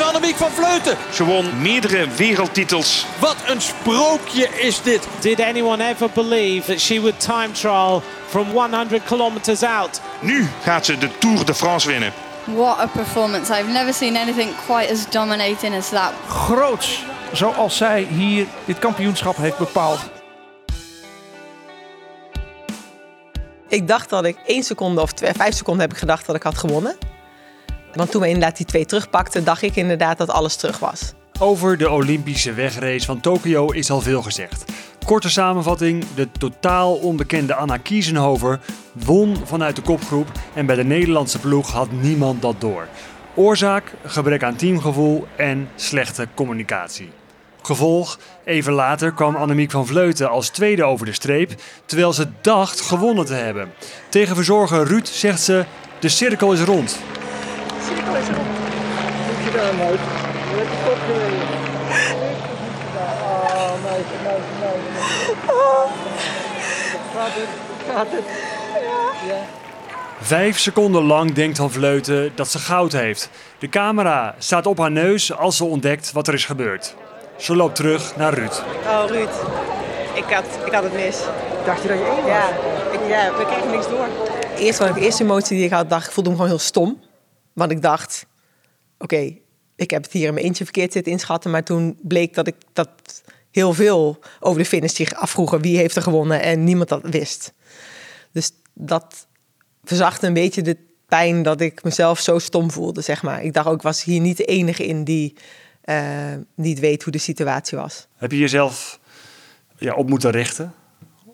is Annemiek van Vleuten. Ze won meerdere wereldtitels. Wat een sprookje is dit. Did anyone ever believe that she would time trial from 100 kilometers out? Nu gaat ze de Tour de France winnen. What a performance. I've never seen anything quite as dominating as that. Groots, zoals zij hier dit kampioenschap heeft bepaald. Ik dacht dat ik één seconde of twee, vijf seconden heb ik gedacht dat ik had gewonnen. Want toen we inderdaad die twee terugpakten, dacht ik inderdaad dat alles terug was. Over de Olympische wegrace van Tokio is al veel gezegd. Korte samenvatting: de totaal onbekende Anna Kiesenhover won vanuit de kopgroep en bij de Nederlandse ploeg had niemand dat door. Oorzaak: gebrek aan teamgevoel en slechte communicatie. Gevolg: even later kwam Annemiek van Vleuten als tweede over de streep, terwijl ze dacht gewonnen te hebben. Tegen verzorger Ruud zegt ze: de cirkel is rond. Vijf seconden lang denkt Van Vleuten dat ze goud heeft. De camera staat op haar neus als ze ontdekt wat er is gebeurd. Ze loopt terug naar Ruud. Oh, Ruud. Ik had, ik had het mis. Dacht je dat je één was? Ja, ik, ja we kregen niks door. Eerst de eerste emotie die ik had, dacht ik voelde me gewoon heel stom. Want ik dacht, oké, ik heb het hier in mijn eentje verkeerd zitten inschatten. Maar toen bleek dat ik dat heel veel over de finish zich afvroegen wie heeft er gewonnen en niemand dat wist. Dus dat verzachtte een beetje de pijn dat ik mezelf zo stom voelde, zeg maar. Ik dacht ook, ik was hier niet de enige in die eh, niet weet hoe de situatie was. Heb je jezelf ja, op moeten richten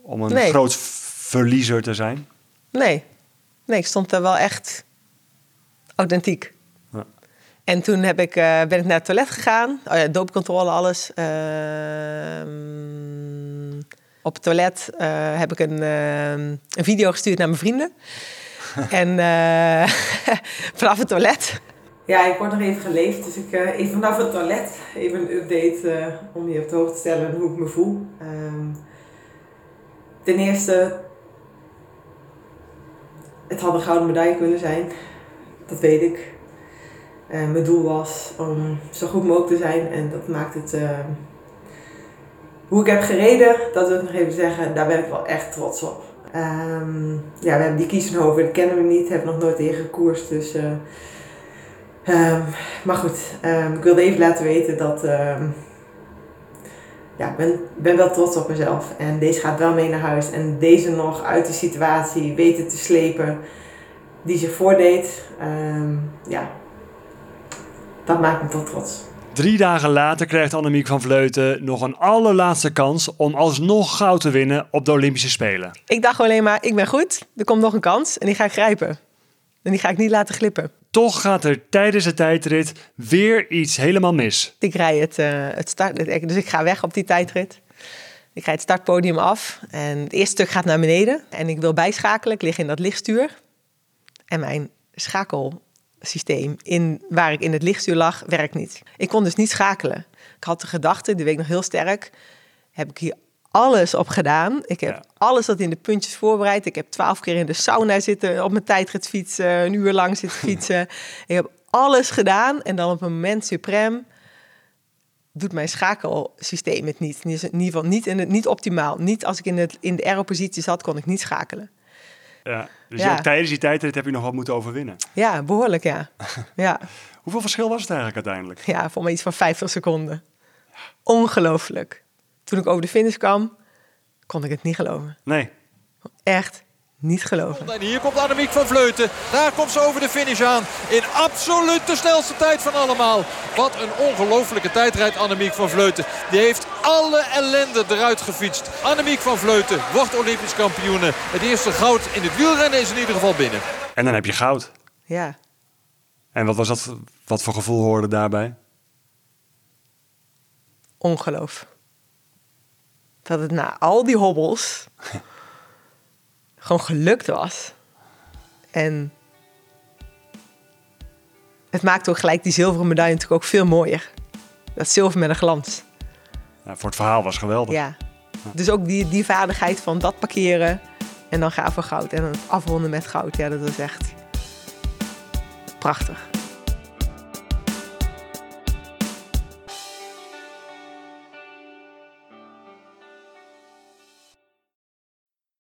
om een Nee. groot verliezer te zijn? Nee, nee, ik stond er wel echt authentiek. Ja. En toen heb ik, eh, ben ik naar het toilet gegaan. Oh ja, doopcontrole, alles. Ehm, op het toilet eh, heb ik een, ehm, een video gestuurd naar mijn vrienden. en eh, vanaf het toilet. Ja, ik word nog even geleefd. Dus ik even vanaf het toilet even een update om je op de hoogte te stellen hoe ik me voel. Ehm, ten eerste, het had een gouden medaille kunnen zijn. Dat weet ik. Mijn doel was om zo goed mogelijk te zijn. En dat maakt het... eh, hoe ik heb gereden, dat wil ik nog even zeggen, daar ben ik wel echt trots op. Ehm, ja, we hebben die Kiesenhoven, dat kennen we niet, hebben nog nooit tegen gekoerst. Dus, eh, ehm, maar goed, ehm, ik wilde even laten weten dat... ehm, ja, ik ben, ben wel trots op mezelf. En deze gaat wel mee naar huis. En deze nog uit de situatie weten te slepen die zich voordeed. Ehm, ja, dat maakt me toch trots. Drie dagen later krijgt Annemiek van Vleuten nog een allerlaatste kans om alsnog goud te winnen op de Olympische Spelen. Ik dacht alleen maar, ik ben goed. Er komt nog een kans en die ga ik grijpen. En die ga ik niet laten glippen. Toch gaat er tijdens de tijdrit weer iets helemaal mis. Ik rij het, eh, het start, dus ik ga weg op die tijdrit. Ik rijd het startpodium af en het eerste stuk gaat naar beneden. En ik wil bijschakelen, ik lig in dat lichtstuur. En mijn schakelsysteem in, waar ik in het lichtstuur lag, werkt niet. Ik kon dus niet schakelen. Ik had de gedachte, die weet ik nog heel sterk, heb ik hier alles op gedaan. Ik heb Ja. alles dat in de puntjes voorbereid. Ik heb twaalf keer in de sauna zitten, op mijn tijdrit fietsen, een uur lang zitten fietsen. ik heb alles gedaan en dan op een moment suprem doet mijn schakelsysteem het niet. In ieder geval niet, in het, niet optimaal. Niet als ik in, het, in de aero-positie zat, kon ik niet schakelen. Ja, dus Ja. ook tijdens die tijdrit heb je nog wat moeten overwinnen. Ja, behoorlijk ja. Ja, Hoeveel verschil was het eigenlijk uiteindelijk? ja voor mij iets van 50 seconden. Ongelooflijk. Toen ik over de finish kwam, kon ik het niet geloven. Nee. Echt niet geloven. En hier komt Annemiek van Vleuten. Daar komt ze over de finish aan. In absoluut de snelste tijd van allemaal. Wat een ongelofelijke tijd rijdt Annemiek van Vleuten. Die heeft alle ellende eruit gefietst. Annemiek van Vleuten wordt Olympisch kampioene. Het eerste goud in het wielrennen is in ieder geval binnen. En dan heb je goud. Ja, En wat was dat? Wat voor gevoel hoorde daarbij? ongeloof. Dat het na al die hobbels gewoon gelukt was. En het maakt ook gelijk die zilveren medaille natuurlijk ook veel mooier. Dat zilver met een glans. Voor het verhaal was geweldig. Ja. Dus ook die, die vaardigheid van dat parkeren en dan gaan voor goud. En dan afronden met goud. Ja, dat was echt prachtig.